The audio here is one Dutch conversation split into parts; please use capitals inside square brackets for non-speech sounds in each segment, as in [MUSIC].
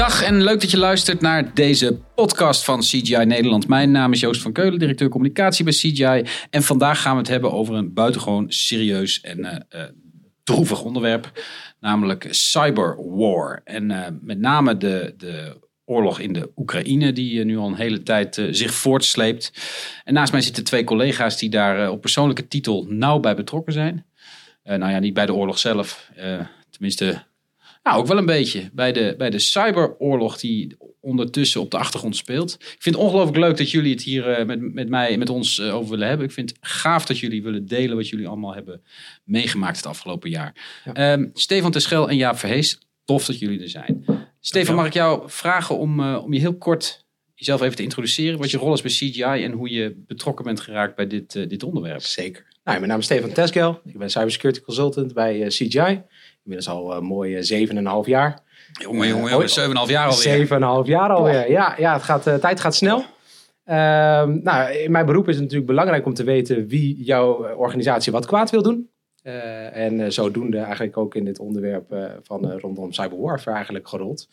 Dag en leuk dat je luistert naar deze podcast van CGI Nederland. Mijn naam is Joost van Keulen, directeur communicatie bij CGI. En vandaag gaan we het hebben over een buitengewoon serieus en uh, uh, droevig onderwerp, namelijk cyberwar. En uh, met name de, de oorlog in de Oekraïne, die nu al een hele tijd zich voortsleept. En naast mij zitten twee collega's die daar op persoonlijke titel nauw bij betrokken zijn. nou ja, niet bij de oorlog zelf, tenminste nou, ook wel een beetje. Bij de, bij de cyberoorlog die ondertussen op de achtergrond speelt. Ik vind het ongelooflijk leuk dat jullie het hier uh, met, met mij, met ons uh, over willen hebben. Ik vind het gaaf dat jullie willen delen wat jullie allemaal hebben meegemaakt het afgelopen jaar. Ja. Um, Stefan Teschel en Jaap Verhees, tof dat jullie er zijn. Stefan, mag ik jou vragen om, uh, om je heel kort jezelf even te introduceren. Wat je rol is bij CGI en hoe je betrokken bent geraakt bij dit, dit onderwerp. Zeker. Nou, mijn naam is Stefan Teschel. Ik ben cybersecurity consultant bij CGI. Inmiddels al uh, mooie 7,5 jaar. Jongen, jongen, jongen, 7,5 jaar alweer. 7,5 jaar alweer. Ja, ja het gaat, de tijd gaat snel. Uh, nou, in mijn beroep is het natuurlijk belangrijk om te weten wie jouw organisatie wat kwaad wil doen. Uh, en zodoende eigenlijk ook in dit onderwerp van rondom cyberwarfare eigenlijk gerold.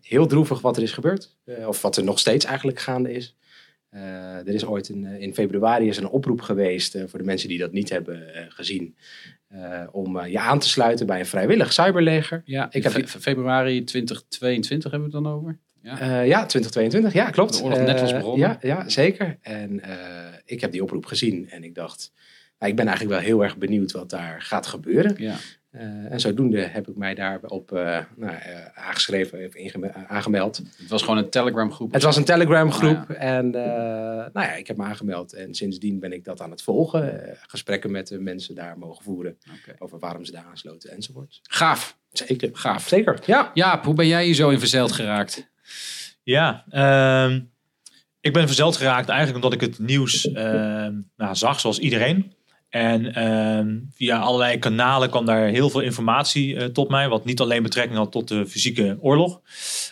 heel droevig wat er is gebeurd. of wat er nog steeds eigenlijk gaande is. Uh, er is ooit in, in februari is een oproep geweest uh, voor de mensen die dat niet hebben uh, gezien. om je aan te sluiten bij een vrijwillig cyberleger. Ja, ik heb februari 2022 hebben we het dan over. Ja, ja 2022, ja klopt. De oorlog net was begonnen. ja, ja, zeker. En ik heb die oproep gezien en ik dacht, nou, ik ben eigenlijk wel heel erg benieuwd wat daar gaat gebeuren. Ja. Uh, en zodoende heb ik mij daarop uh, nou, uh, aangeschreven, even aangemeld. Het was gewoon een Telegram groep? Het was een Telegram groep. Oh, ja. En nou ja, ik heb me aangemeld. En sindsdien ben ik dat aan het volgen. gesprekken met de mensen daar mogen voeren. Okay. Over waarom ze daar aansloten enzovoort. Gaaf. Zeker. Gaaf. Zeker, ja. Jaap, hoe ben jij hier zo in verzeild geraakt? Ja, uh, ik ben verzeild geraakt eigenlijk omdat ik het nieuws nou, zag, zoals iedereen. En uh, via allerlei kanalen kwam daar heel veel informatie uh, tot mij. Wat niet alleen betrekking had tot de fysieke oorlog.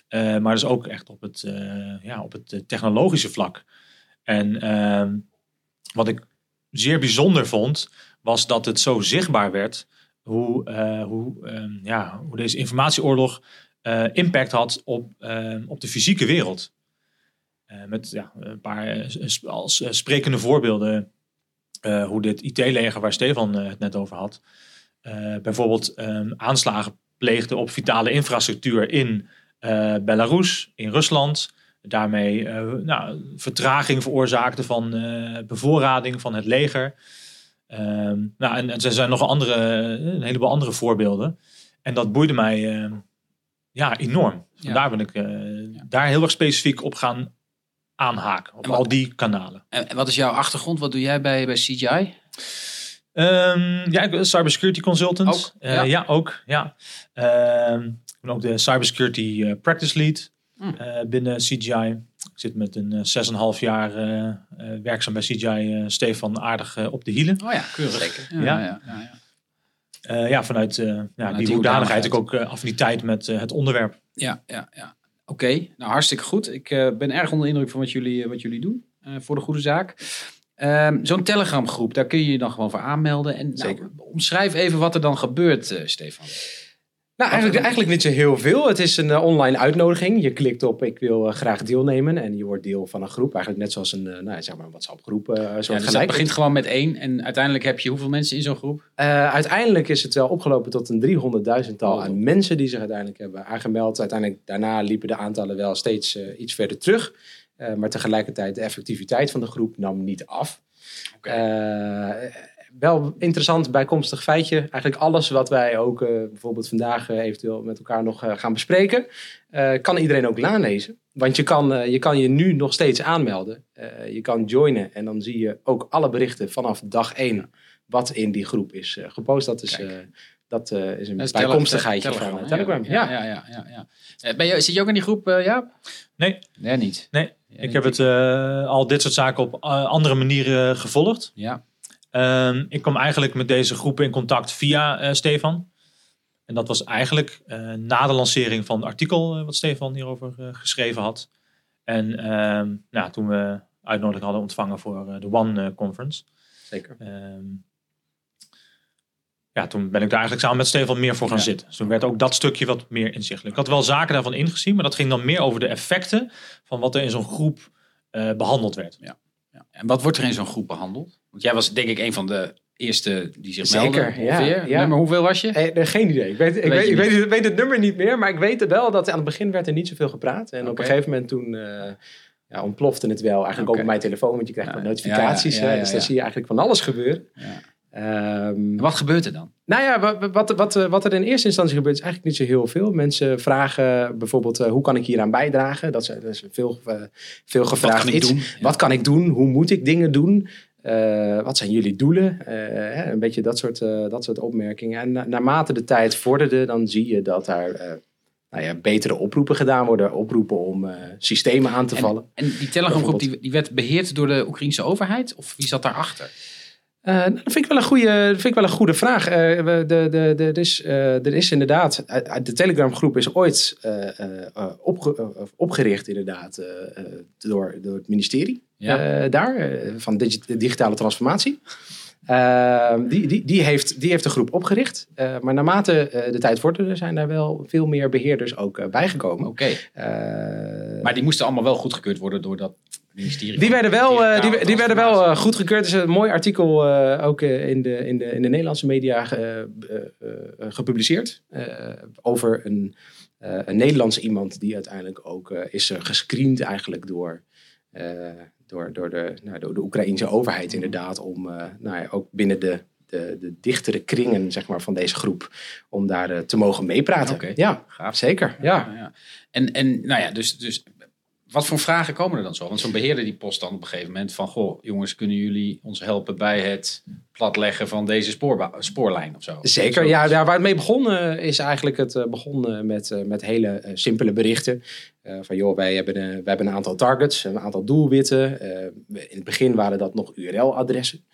Uh, maar dus ook echt op het, uh, ja, op het technologische vlak. En ehm, wat ik zeer bijzonder vond, was dat het zo zichtbaar werd. Hoe, hoe, ehm, ja, hoe deze informatieoorlog impact had op, op de fysieke wereld. met ja, een paar als sprekende voorbeelden. Uh, hoe dit IT-leger waar Stefan uh, het net over had, uh, bijvoorbeeld um, aanslagen pleegde op vitale infrastructuur in Belarus, in Rusland. Daarmee nou, vertraging veroorzaakte van bevoorrading van het leger. Um, nou, en, en, er zijn nog andere, een heleboel andere voorbeelden. En dat boeide mij ja, enorm. Vandaar ja. ben ik ja. daar heel erg specifiek op gaan aanhaken op wat, al die kanalen. En, wat is jouw achtergrond? Wat doe jij bij, bij CGI? Um, ja, ik ben cybersecurity consultant. Ook? Uh, ja. ook. Ja. Uh, ik ben ook de cybersecurity uh, practice lead hmm. uh, binnen CGI. Ik zit met een 6,5 jaar werkzaam bij CGI. Stefan aardig op de hielen. Oh ja, keurig. Zeker. Ja, ja. ja, ja, vanuit, ja, vanuit die hoedanigheid ook affiniteit met het onderwerp. Ja, ja, ja. Oké, okay, nou hartstikke goed. Ik uh, ben erg onder de indruk van wat jullie, wat jullie doen uh, voor de goede zaak. Um, Zo'n Telegram groep, daar kun je je dan gewoon voor aanmelden. En nou, omschrijf even wat er dan gebeurt, uh, Stefan. Nou, eigenlijk, eigenlijk niet zo heel veel. Het is een uh, online uitnodiging. Je klikt op ik wil uh, graag deelnemen en je wordt deel van een groep. Eigenlijk net zoals een, uh, nou, zeg maar een WhatsApp groep. ja, dus het begint gewoon met één en uiteindelijk heb je hoeveel mensen in zo'n groep? uiteindelijk is het wel opgelopen tot een 300.000-tal oh. aan mensen die zich uiteindelijk hebben aangemeld. Uiteindelijk daarna liepen de aantallen wel steeds iets verder terug. maar tegelijkertijd de effectiviteit van de groep nam niet af. Okay wel interessant bijkomstig feitje. Eigenlijk alles wat wij ook uh, bijvoorbeeld vandaag uh, eventueel met elkaar nog uh, gaan bespreken, kan iedereen ook nalezen. Want je kan, je kan je nu nog steeds aanmelden. je kan joinen en dan zie je ook alle berichten vanaf dag 1 wat in die groep is gepost. Dat is, dat, is een dat bijkomstigheidje telegram, van Telegram. Ja, ja, ja. ja, ja, Ben je, zit je ook in die groep, ja? Nee. Nee, niet. Nee. ik heb het al dit soort zaken op andere manieren gevolgd. Ja. Um, ik kwam eigenlijk met deze groep in contact via uh, Stefan. En dat was eigenlijk uh, na de lancering van het artikel uh, wat Stefan hierover geschreven had. En um, nou, toen we uitnodiging hadden ontvangen voor de One Conference. Zeker. Um, ja, toen ben ik daar eigenlijk samen met Stefan meer voor gaan Ja. zitten. Dus toen werd ook dat stukje wat meer inzichtelijk. Ik had wel zaken daarvan ingezien, maar dat ging dan meer over de effecten van wat er in zo'n groep eh, behandeld werd. Ja. En wat wordt er in zo'n groep behandeld? Want jij was denk ik een van de eerste die zich Zeker, meldde. ja, ongeveer. ja. Nummer hoeveel was je? Eh, geen idee. Ik weet, ik, Weet weet, je ik weet, niet. ik weet het nummer niet meer, maar ik weet wel dat aan het begin werd er niet zoveel gepraat. En op een gegeven moment toen eh, ja, ontplofte het wel. Eigenlijk Oké. ook op mijn telefoon, want je krijgt Ja, notificaties. ja, ja, ja, hè, ja, dus dan ja. zie je eigenlijk van alles gebeuren. Ehm, wat gebeurt er dan? nou ja, wat, wat, wat, eh, wat er in eerste instantie gebeurt is eigenlijk niet zo heel veel. Mensen vragen bijvoorbeeld, eh, hoe kan ik hieraan bijdragen? Dat is, dat is veel, eh, veel gevraagd kan ik iets. doen? Ja. Wat kan ik doen? Hoe moet ik dingen doen? Eh, wat zijn jullie doelen? Eh, hè, een beetje dat soort, eh, dat soort opmerkingen. En na- naarmate de tijd vorderde, dan zie je dat daar eh, nou ja, betere oproepen gedaan worden. Oproepen om eh, systemen aan te vallen. En die Telegram groep die, die werd beheerd door de Oekraïnse overheid? Of wie zat daarachter? Nou, dat vind ik wel een goede, vind ik wel een goede vraag. Eh, de, de, de, er, is, eh, er is inderdaad, de Telegram groep is ooit opge- opgericht inderdaad door, door het ministerie Ja. daar, van digi- digitale transformatie. Die, die, die, heeft, die heeft de groep opgericht. Maar naarmate de tijd vorderde zijn daar wel veel meer beheerders ook bijgekomen. Oké. Maar die moesten allemaal wel goedgekeurd worden door dat ministerie. die werden wel, eh, die, werden wel Transformatie. goedgekeurd. Er is een mooi artikel eh, ook in, de, in, de, in de Nederlandse media gepubliceerd. over een, een Nederlandse iemand die uiteindelijk ook is gescreend eigenlijk door, door, door, de, nou, door de Oekraïnse overheid inderdaad. Om nou ja, ook binnen de, de, de dichtere kringen zeg maar, van deze groep om daar te mogen meepraten. Ja, Gaaf. zeker. Ja. ja. En, en nou ja, dus, dus wat voor vragen komen er dan zo? Want zo'n beheerder die post dan op een gegeven moment van... Goh, jongens, kunnen jullie ons helpen bij het platleggen van deze spoorlijn of zo? Zeker, ja, daar waar het mee begon is eigenlijk het eh, begon eh, met, eh, met hele eh, simpele berichten. Van joh, wij hebben, een, wij hebben een aantal targets, een aantal doelwitten. In het begin waren dat nog URL-adressen.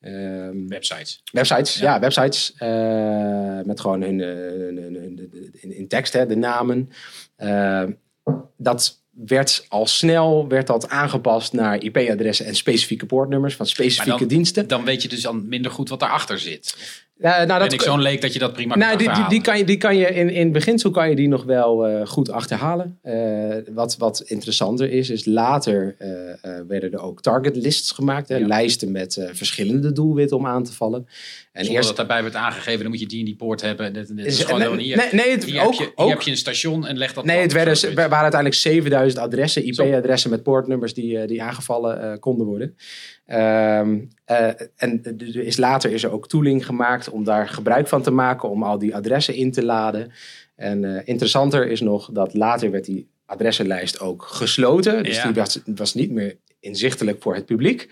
Ehm, Websites. websites, Ja. ja, websites. met gewoon hun, hun- hun- hun- in, in tekst, hè, de namen. Dat werd al snel werd dat aangepast naar IP-adressen en specifieke poortnummers van specifieke dan- diensten. Dan weet je dus dan minder goed wat daarachter zit. Eh, nou, Ben dat, ik zo'n leek dat je dat prima nou, die, die, kan je, die kan je in, in beginsel kan je die nog wel eh, goed achterhalen. Eh, wat, wat interessanter is, is later werden er ook target lists gemaakt. Hè, Ja. Lijsten met verschillende doelwitten om aan te vallen. En Zonder eerst, dat daarbij werd aangegeven, dan moet je die in die poort hebben. Dit, dit. is- gewoon nee, hier, nee, nee, het, hier, ook, heb je, hier ook, heb je een station en leg dat Nee, het werden, er waren uiteindelijk 7000 adressen, IP-adressen met poortnummers die, die aangevallen konden worden. Ehm, eh, en er is, later is er ook tooling gemaakt om daar gebruik van te maken, om al die adressen in te laden. En eh, interessanter is nog dat later werd die adressenlijst ook gesloten. Dus Ja. die was, was niet meer inzichtelijk voor het publiek.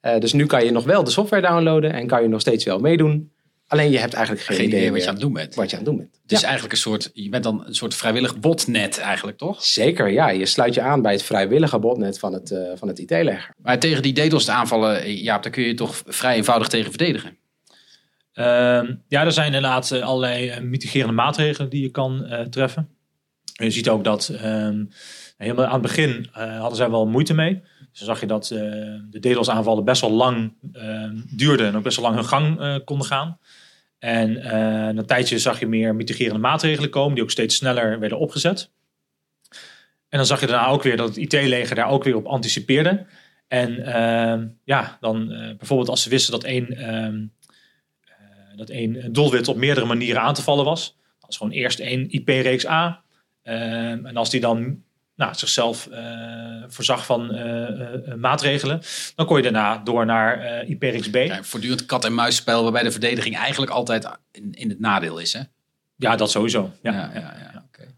Eh, dus nu kan je nog wel de software downloaden en kan je nog steeds wel meedoen. Alleen je hebt eigenlijk geen, Geen idee wat je aan het doen bent. wat je aan het doen bent. Het is Ja. eigenlijk een soort, je bent dan een soort vrijwillig botnet eigenlijk, toch? Zeker, ja. Je sluit je aan bij het vrijwillige botnet van het, eh, van het IT-leger. Maar tegen die DDoS aanvallen, eh, Jaap, daar kun je je toch vrij eenvoudig tegen verdedigen. Ehm, ja, er zijn inderdaad eh, allerlei mitigerende maatregelen die je kan eh, treffen. En je ziet ook dat ehm, helemaal aan het begin eh, hadden zij wel moeite mee. Dus dan zag je dat eh, de DDoS aanvallen best wel lang ehm, duurden en ook best wel lang hun gang eh, konden gaan. En na een tijdje zag je meer mitigerende maatregelen komen die ook steeds sneller werden opgezet. En dan zag je daarna ook weer dat het IT-leger daar ook weer op anticipeerde. En ehm, ja, dan eh, bijvoorbeeld als ze wisten dat één ehm, eh, dat één doelwit op meerdere manieren aan te vallen was. Dat is gewoon eerst één IP-reeks A. Ehm, en als die dan nou, zichzelf eh, voorzag van eh, eh, maatregelen, dan kon je daarna door naar eh, IP-reeks B. Ja. Ja, voortdurend kat-en-muisspel waarbij de verdediging eigenlijk altijd in, in het nadeel is, hè? dat sowieso. Ja. ja, ja, ja, oké.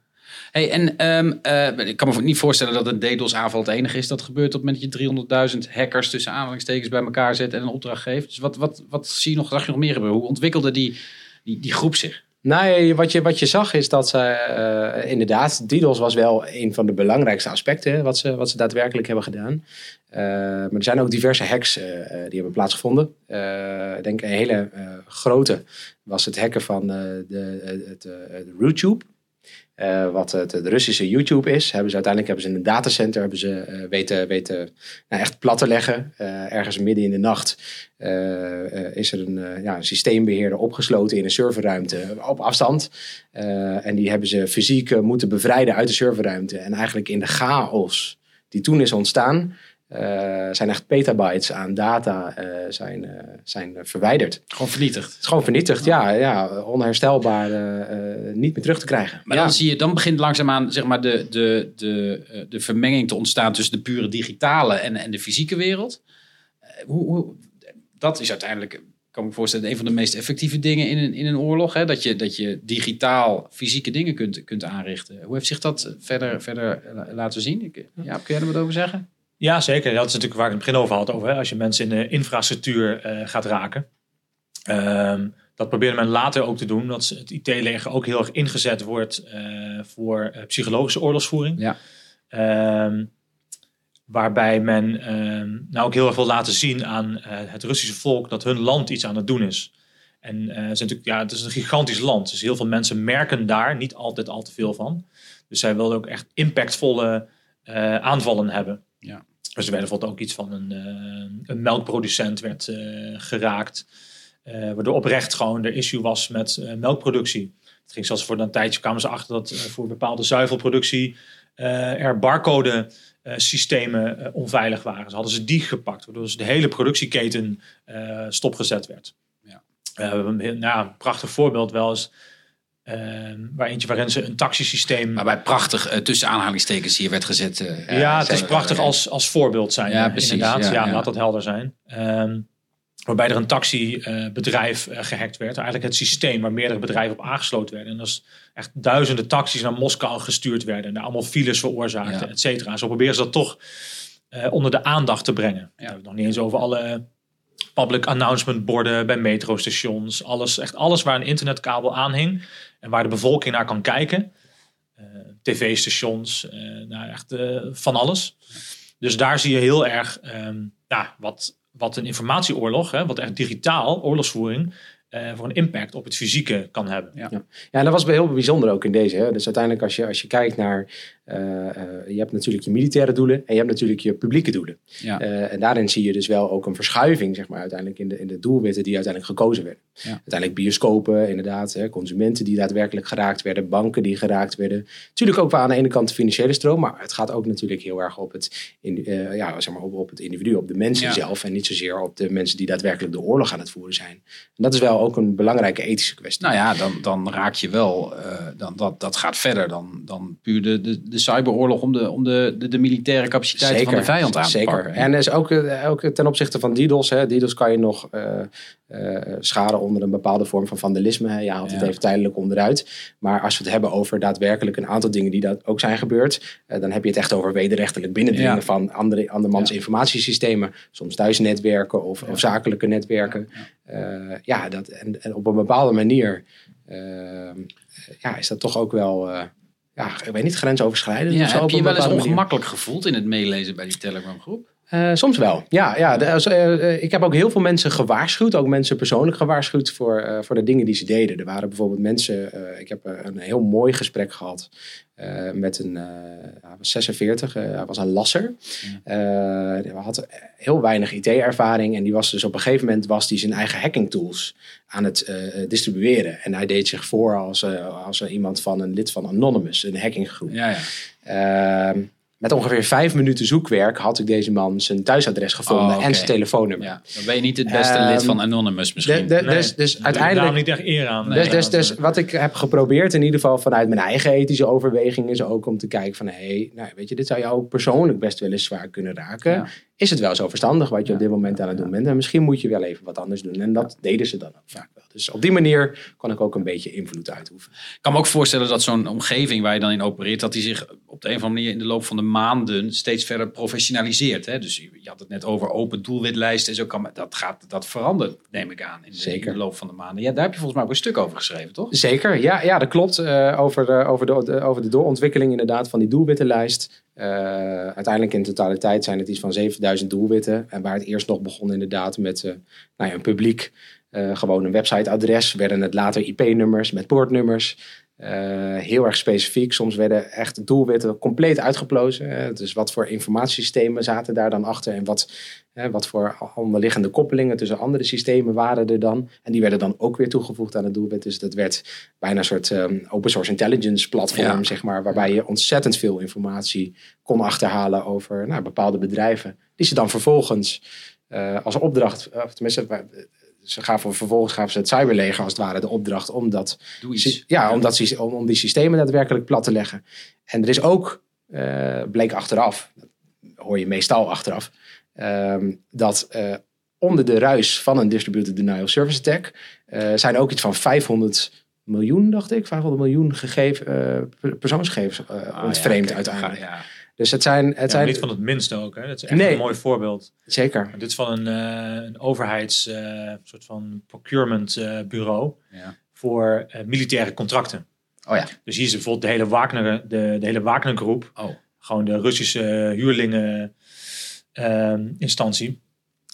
Hey, en ehm, eh, ik kan me niet voorstellen dat een DDoS-aanval het enige is. Dat gebeurt op het moment dat je 300.000 hackers tussen aanhalingstekens bij elkaar zet en een opdracht geeft. Dus wat, wat, wat zie je nog, zag je nog meer gebeuren? Hoe ontwikkelde die, die, die groep zich? Nou, wat je, wat je zag is dat ze eh, inderdaad, DDoS was wel een van de belangrijkste aspecten wat, ze, wat ze daadwerkelijk hebben gedaan. Eh, maar er zijn ook diverse hacks eh, die hebben plaatsgevonden. Ik denk een hele grote was het hacken van de, eh, de RootTube. Uh, wat het, het, Russische YouTube is, hebben ze uiteindelijk hebben ze in een datacenter hebben ze, uh, weten, weten nou, echt plat te leggen. Uh, ergens midden in de nacht is er een, ja, een systeembeheerder opgesloten in een serverruimte op afstand. en die hebben ze fysiek moeten bevrijden uit de serverruimte. En eigenlijk in de chaos die toen is ontstaan, zijn echt petabytes aan data uh, zijn, uh, zijn verwijderd. Gewoon vernietigd. Het is gewoon vernietigd, ja. ja onherstelbaar, niet meer terug te krijgen. Maar ja. dan zie je, dan begint langzaamaan zeg maar, de, de, de, de vermenging te ontstaan tussen de pure digitale en, en de fysieke wereld. Hoe, hoe, dat is uiteindelijk, kan ik me voorstellen, een van de meest effectieve dingen in een, in een oorlog. Hè? Dat, je, dat je digitaal fysieke dingen kunt, kunt aanrichten. Hoe heeft zich dat verder, verder laten zien? Ik, ja, kun jij er wat over zeggen? Ja, zeker. Dat is natuurlijk waar ik het begin over had. Over, hè? Als je mensen in de infrastructuur uh, gaat raken. Um, dat probeerde men later ook te doen. Dat het IT-leger ook heel erg ingezet wordt uh, voor uh, psychologische oorlogsvoering. Ja. Um, waarbij men um, nou ook heel erg wil laten zien aan het Russische volk dat hun land iets aan het doen is. En het, is natuurlijk, ja, het is een gigantisch land. Dus heel veel mensen merken daar niet altijd al te veel van. Dus zij wilden ook echt impactvolle aanvallen hebben. Ja. Dus er werd bijvoorbeeld ook iets van een, uh, een melkproducent werd uh, geraakt. Uh, waardoor oprecht gewoon de issue was met melkproductie. Het ging zelfs voor een tijdje kwamen ze achter dat voor bepaalde zuivelproductie er barcode systemen onveilig waren. Ze hadden ze die gepakt, waardoor dus de hele productieketen stopgezet werd. Ja. nou, een prachtig voorbeeld wel eens uh, waar eentje waarin ze een taxisysteem. Waarbij prachtig uh, tussen aanhalingstekens hier werd gezet. Uh, ja, het is prachtig als, als voorbeeld zijn. Ja, precies. Inderdaad, ja, ja, ja. laat dat helder zijn. Um, waarbij er een taxibedrijf gehackt werd. Eigenlijk het systeem waar meerdere bedrijven op aangesloten werden. En dus echt duizenden taxis naar Moskou gestuurd werden. En daar allemaal files veroorzaakten, et cetera. Zo proberen ze dat toch onder de aandacht te brengen. Ja. nog niet eens over alle public announcement borden bij metrostations. Alles, echt alles waar een internetkabel aan hing. En waar de bevolking naar kan kijken. Uh, TV-stations, uh, nou echt uh, van alles. Dus daar zie je heel erg nou, wat, wat een informatieoorlog, hè, wat echt digitaal, oorlogsvoering, uh, voor een impact op het fysieke kan hebben. Ja, ja. dat was heel bijzonder ook in deze. Hè? Dus uiteindelijk als je, als je kijkt naar, uh, uh, je hebt natuurlijk je militaire doelen en je hebt natuurlijk je publieke doelen. Ja. en daarin zie je dus wel ook een verschuiving, zeg maar, uiteindelijk in de, in de doelwitten die uiteindelijk gekozen werden. Ja. Uiteindelijk bioscopen, inderdaad, hè, consumenten die daadwerkelijk geraakt werden, banken die geraakt werden. Natuurlijk ook wel aan de ene kant de financiële stroom, maar het gaat ook natuurlijk heel erg op het, in, ja, zeg maar op, op het individu, op de mensen Ja. zelf en niet zozeer op de mensen die daadwerkelijk de oorlog aan het voeren zijn. En dat is wel ook een belangrijke ethische kwestie. Nou ja, dan, dan raak je wel, uh, dan, dat, dat gaat verder dan, dan puur de, de, de cyberoorlog om, de, om de, de, de militaire capaciteit Zeker, van de vijand aan te Zeker. pakken. En is ook, uh, ook ten opzichte van DDoS, hè, DDoS kan je nog uh, schade onder een bepaalde vorm van vandalisme. Hè. Je haalt het Ja. even tijdelijk onderuit. Maar als we het hebben over daadwerkelijk een aantal dingen die dat ook zijn gebeurd, dan heb je het echt over wederrechtelijk binnendringen Ja. van andere, andermans Ja. informatiesystemen, soms thuisnetwerken of, of zakelijke netwerken. Ja, ja dat, en, en, op een bepaalde manier uh, ja, is dat toch ook wel, uh, ja, ik weet niet, grensoverschrijdend. Ja, heb je een wel eens manier. ongemakkelijk gevoeld in het meelezen bij die Telegram groep? Uh, soms wel, ja. ja de, uh, ik heb ook heel veel mensen gewaarschuwd, ook mensen persoonlijk gewaarschuwd voor, uh, voor de dingen die ze deden. Er waren bijvoorbeeld mensen, ik heb een heel mooi gesprek gehad met een, hij was 46, hij was een lasser. hij had heel weinig IT-ervaring en die was dus op een gegeven moment was die zijn eigen hacking tools aan het distribueren. En hij deed zich voor als, als iemand van een lid van Anonymous, een hackinggroep. Ja, ja. Ehm, met ongeveer vijf minuten zoekwerk had ik deze man zijn thuisadres gevonden Oh, en zijn telefoonnummer. Ja, dan ben je niet het beste Ehm, lid van Anonymous misschien. De- de- Nee, dus dus Daar uiteindelijk. niet echt eer aan. Nee, dus, dus, dus wat ik heb geprobeerd, in ieder geval vanuit mijn eigen ethische overwegingen, is ook om te kijken van, hé, hey, nou, weet je, dit zou jou ook persoonlijk best wel eens zwaar kunnen raken. Ja. Is het wel zo verstandig wat je Ja, op dit moment aan het doen bent? En misschien moet je wel even wat anders doen. En dat deden ze dan ook vaak wel. Dus op die manier kon ik ook een beetje invloed uitoefenen. Ik kan me ook voorstellen dat zo'n omgeving waar je dan in opereert, dat die zich op de een of andere manier in de loop van de maanden steeds verder professionaliseert. Hè? Dus je had het net over open doelwitlijsten en zo kan dat gaat dat verandert, neem ik aan, in de, Zeker. in de loop van de maanden. Ja, daar heb je volgens mij ook een stuk over geschreven, toch? Zeker, ja, ja dat klopt. Eh, over, de, over, de, de- over de doorontwikkeling inderdaad van die doelwittenlijst. Eh, uiteindelijk in totaliteit zijn het iets van 7000 doelwitten. En waar het eerst nog begon inderdaad met eh, nou ja, een publiek, eh, gewoon een websiteadres. Werden het later IP-nummers met poortnummers. Heel erg specifiek. Soms werden echt doelwitten compleet uitgeplozen. dus wat voor informatiesystemen zaten daar dan achter en wat, wat voor onderliggende koppelingen tussen andere systemen waren er dan. En die werden dan ook weer toegevoegd aan het doelwit. Dus dat werd bijna een soort um, open source intelligence platform, zeg maar, waarbij je ontzettend veel informatie kon achterhalen over nou, bepaalde bedrijven. Die ze dan vervolgens uh, als opdracht, of tenminste, ze gaven vervolgens gaven ze het cyberleger als het ware de opdracht om, dat, ja, om, dat, om, om die systemen daadwerkelijk plat te leggen. En er is ook, uh, bleek achteraf, hoor je meestal achteraf, um, dat uh, onder de ruis van een distributed denial service attack uh, zijn ook iets van 500 miljoen, dacht ik, 500 miljoen gegeven, persoonsgegevens ah, ontvreemd uiteindelijk. Ja. Dus het zijn... Het ja, zijn... Niet van het minste ook. Hè? Dat is echt nee, een mooi voorbeeld. Zeker. Dit is van een, uh, een overheids uh, soort van procurement uh, bureau ja. voor militaire contracten. Oh ja. Dus hier is bijvoorbeeld de hele Wagner, de, de hele Wagner groep. Oh. Gewoon de Russische huurlingen instantie.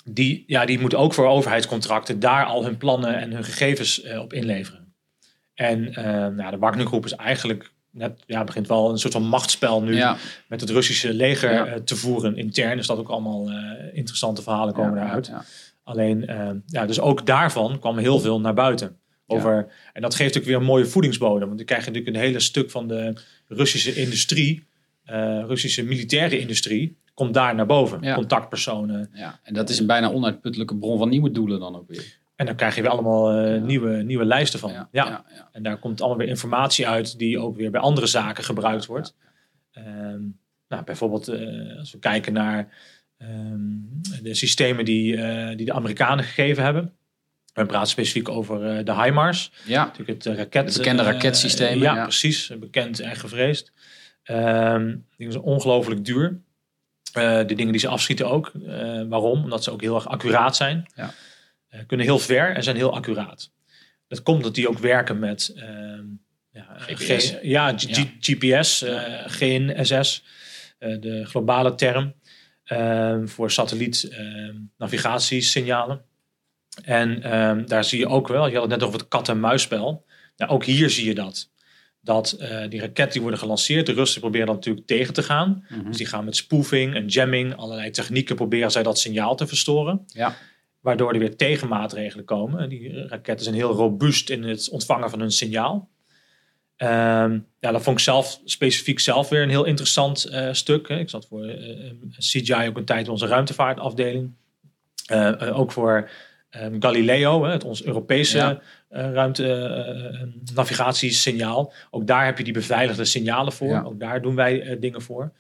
Die, ja, die moeten ook voor overheidscontracten daar al hun plannen en hun gegevens op inleveren. En nou, de Wagner groep is eigenlijk net, ja, begint wel een soort van machtsspel nu met het Russische leger eh, te voeren. Intern is dat ook allemaal uh, interessante verhalen komen daaruit. Alleen, uh, ja, dus ook daarvan kwam heel veel naar buiten. Over, En dat geeft ook weer een mooie voedingsbodem. Want dan krijg je natuurlijk een hele stuk van de Russische industrie, Russische militaire industrie, komt daar naar boven. Contactpersonen. Ja, en dat is een bijna onuitputtelijke bron van nieuwe doelen dan ook weer. En dan krijg je weer allemaal uh, nieuwe, nieuwe lijsten van. Ja, ja. ja, En daar komt allemaal weer informatie uit die ook weer bij andere zaken gebruikt wordt. Um, nou, bijvoorbeeld uh, als we kijken naar um, de systemen die, uh, die de Amerikanen gegeven hebben. We praten specifiek over de HIMARS. Ja, natuurlijk het raket. Het bekende raketsysteem. ja, precies. Bekend en gevreesd. Um, die zijn ongelooflijk duur. de dingen die ze afschieten ook. waarom? Omdat ze ook heel erg accuraat zijn. Ja. Eh, kunnen heel ver en zijn heel accuraat. Dat komt dat die ook werken met uh, ja, GPS, ja, GPS uh, GNSS, de globale term ehm, voor satelliet ehm, navigatiesignalen. En daar zie je ook wel, je had het net over het kat-en-muisspel. Nou, ook hier zie je dat. Dat uh, die raketten die worden gelanceerd, de Russen proberen dat natuurlijk tegen te gaan. Mm -hmm. Dus die gaan met spoofing en jamming, allerlei technieken proberen zij dat signaal te verstoren. Ja. Waardoor er weer tegenmaatregelen komen. Die raketten zijn heel robuust in het ontvangen van hun signaal. Um, ja, dat vond ik zelf specifiek zelf weer een heel interessant uh, stuk. Hè. Ik zat voor uh, eh, CGI ook een tijd in onze ruimtevaartafdeling. Uh, ook voor um, Galileo, hè, het ons Europese ja. ruimte navigatiesignaal. Ook daar heb je die beveiligde signalen voor. Ja. Ook daar doen wij dingen voor.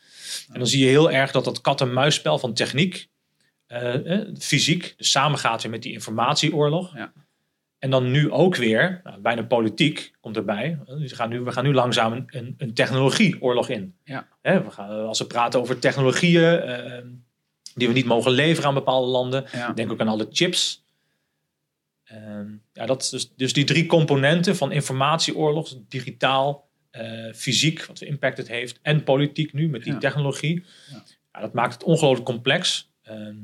En dan zie je heel erg dat dat kat-en-muisspel van techniek uh, fysiek, dus samengaat weer met die informatieoorlog. Ja. En dan nu ook weer, nou, bijna politiek komt erbij. Dus we, gaan nu, we gaan nu langzaam een, een, een technologieoorlog in. Ja. Hè, we gaan, als we praten over technologieën uh, die we niet mogen leveren aan bepaalde landen. Ja. Denk ook aan alle chips. Uh, ja, dat dus, dus die drie componenten van informatieoorlog, digitaal, uh, fysiek, wat voor impact het heeft, en politiek nu met die ja. technologie. Ja. dat maakt het ongelooflijk complex. Ehm,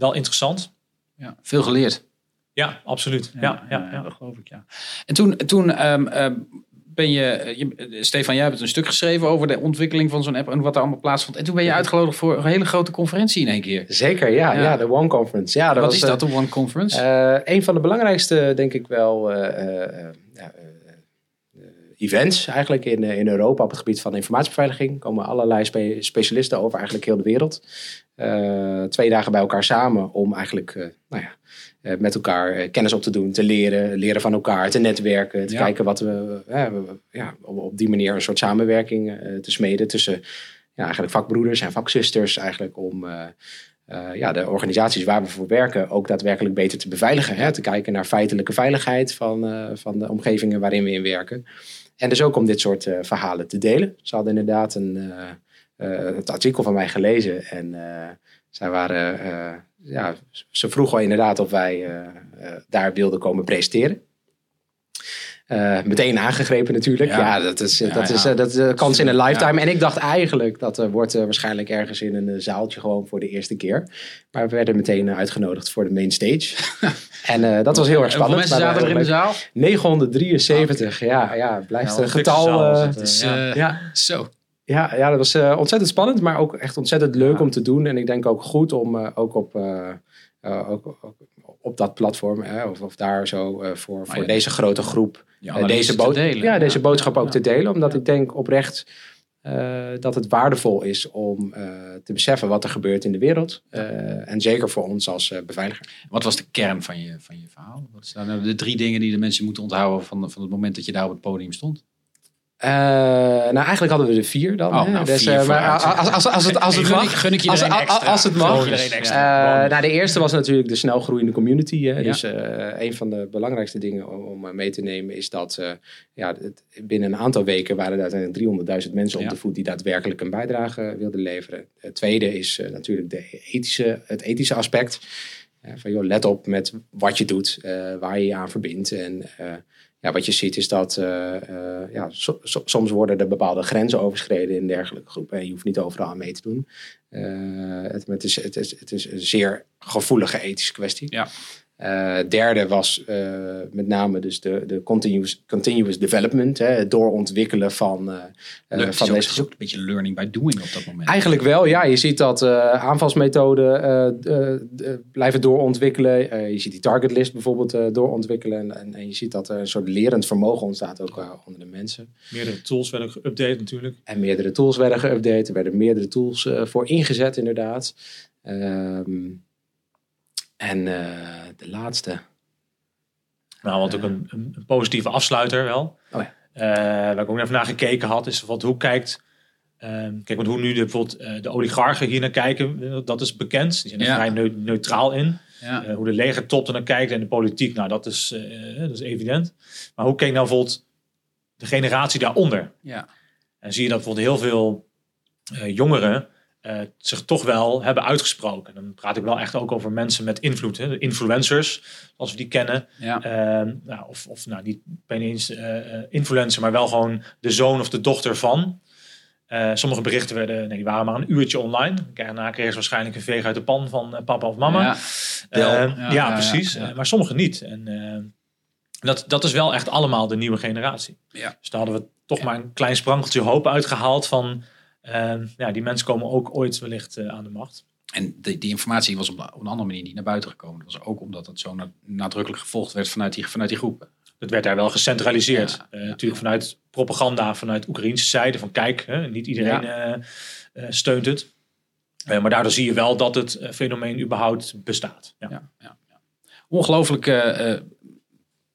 wel interessant. Ja, veel geleerd. Ja, absoluut. Ja, ja, ja, dat geloof ik. Ja. En toen, toen um, ben je, je, Stefan, jij hebt een stuk geschreven over de ontwikkeling van zo'n app en wat er allemaal plaatsvond. En toen ben je uitgenodigd voor een hele grote conferentie in één keer. Zeker, ja, ja. de One Conference. Ja, dat wat was, is dat, de One Conference? Uh, een van de belangrijkste, denk ik wel, uh, uh, events eigenlijk in, in Europa op het gebied van informatiebeveiliging. Er komen allerlei spe specialisten over eigenlijk heel de wereld. Uh, twee dagen bij elkaar samen om eigenlijk uh, nou ja, uh, met elkaar kennis op te doen, te leren, leren van elkaar, te netwerken, te ja. kijken wat we, ja, op, op, die manier een soort samenwerking te smeden tussen ja, eigenlijk vakbroeders en vakzusters eigenlijk om ja, de organisaties waar we voor werken ook daadwerkelijk beter te beveiligen. Hè? Te kijken naar feitelijke veiligheid van, van de omgevingen waarin we in werken. En dus ook om dit soort verhalen te delen. Ze hadden inderdaad een uh, het artikel van mij gelezen. En zij waren, ja, ze vroegen inderdaad of wij daar wilden komen presenteren. meteen aangegrepen natuurlijk. Ja, dat is, dat is dat is kans in een lifetime. En ik dacht eigenlijk dat uh, wordt waarschijnlijk ergens in een zaaltje gewoon voor de eerste keer. Maar we werden meteen uitgenodigd voor de main stage. [LAUGHS] en dat was heel erg spannend. Hoeveel mensen zaten er in de zaal? 973, ja, ja, blijft een getal. ja. Zo. Ja, ja, dat was uh, ontzettend spannend, maar ook echt ontzettend leuk om te doen. En ik denk ook goed om uh, ook, op, uh, ook, ook, op dat platform, of, of daar zo voor, voor ja, deze grote groep deze, bood delen, ja, deze boodschap ook te delen. Omdat ik denk oprecht dat het waardevol is om te beseffen wat er gebeurt in de wereld. en zeker voor ons als beveiliger. Wat was de kern van je, van je verhaal? Wat zijn nou de drie dingen die de mensen moeten onthouden van, van het moment dat je daar op het podium stond? Uh, nou, eigenlijk hadden we er vier dan. Oh, nou, dus, uh, maar als, als, als, het, als het mag. Gun ik, je als, extra. als het mag. Uh, nou, de eerste was natuurlijk de snelgroeiende community. Hè. Ja. Dus een van de belangrijkste dingen om, mee te nemen is dat ja, het, binnen een aantal weken waren er uiteindelijk 300.000 mensen op de voet die daadwerkelijk een bijdrage wilden leveren. Het tweede is natuurlijk de ethische, het ethische aspect. van joh, let op met wat je doet, waar je je aan verbindt en ja, wat je ziet is dat uh, uh, ja, so, so, soms worden er bepaalde grenzen overschreden in dergelijke groepen. En je hoeft niet overal aan mee te doen. Uh, het, het, is, het, is, het is een zeer gevoelige ethische kwestie. Ja. Uh, derde was uh, met name dus de, de continuous, continuous development, hè, het doorontwikkelen van, uh, van deze groep. Een beetje learning by doing op dat moment. Eigenlijk wel, ja. Je ziet dat aanvalsmethoden blijven doorontwikkelen. je ziet die target list bijvoorbeeld doorontwikkelen. En, en, en, je ziet dat er een soort lerend vermogen ontstaat ook onder de mensen. Meerdere tools werden geüpdate natuurlijk. En meerdere tools werden geüpdate. Er werden meerdere tools voor ingezet inderdaad. Ehm en uh, de laatste. Nou, wat ook een, een, positieve afsluiter wel. Oh ja. Uh, waar ik ook even naar gekeken had, is wat, hoe kijkt. Uh, kijk, want hoe nu de, bijvoorbeeld uh, de oligarchen hier naar kijken, dat is bekend. Die zijn er ja. vrij ne neutraal in. Ja. hoe de legertop er naar kijkt en de politiek, nou dat is, dat is evident. Maar hoe keek nou bijvoorbeeld de generatie daaronder? Ja. En zie je dat bijvoorbeeld heel veel jongeren uh, zich toch wel hebben uitgesproken. Dan praat ik wel echt ook over mensen met invloed. Hè? De influencers, als we die kennen. Ja. Uh, nou, of of nou, niet eens uh, influencer, maar wel gewoon de zoon of de dochter van. sommige berichten werden, nee, die waren maar een uurtje online. Daarna kregen ze waarschijnlijk een veeg uit de pan van papa of mama. Ja, ja, ja precies. maar sommige niet. En dat, dat is wel echt allemaal de nieuwe generatie. Ja. Dus daar hadden we toch maar een klein sprankeltje hoop uitgehaald van ja, die mensen komen ook ooit wellicht uh, aan de macht. En die, die informatie was op, op, een andere manier niet naar buiten gekomen. Dat was ook omdat het zo nadrukkelijk gevolgd werd vanuit die, vanuit die groepen. Het werd daar wel gecentraliseerd. Ja, uh, natuurlijk vanuit propaganda, vanuit Oekraïnse zijde. Van kijk, hè, niet iedereen ja. uh, steunt het. maar daardoor zie je wel dat het fenomeen überhaupt bestaat. Ja. Ja, Ongelooflijk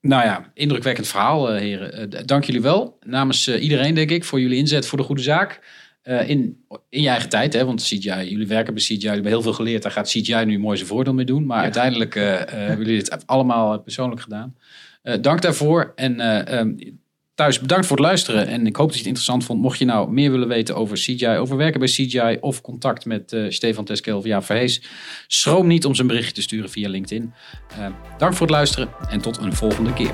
nou ja, indrukwekkend verhaal, heren. dank jullie wel. Namens iedereen, denk ik, voor jullie inzet voor de goede zaak. Uh, in, in je eigen tijd, hè, want CGI, jullie werken bij CGI, jullie hebben heel veel geleerd. Daar gaat CGI nu mooi zijn voordeel mee doen. Maar ja. uiteindelijk uh, uh, [LAUGHS] hebben jullie dit allemaal persoonlijk gedaan. dank daarvoor. En um, thuis bedankt voor het luisteren. En ik hoop dat je het interessant vond. Mocht je nou meer willen weten over CGI, over werken bij CGI of contact met Stefan Teskel of Jaap Verhees, schroom niet om zijn berichtje te sturen via LinkedIn. dank voor het luisteren en tot een volgende keer.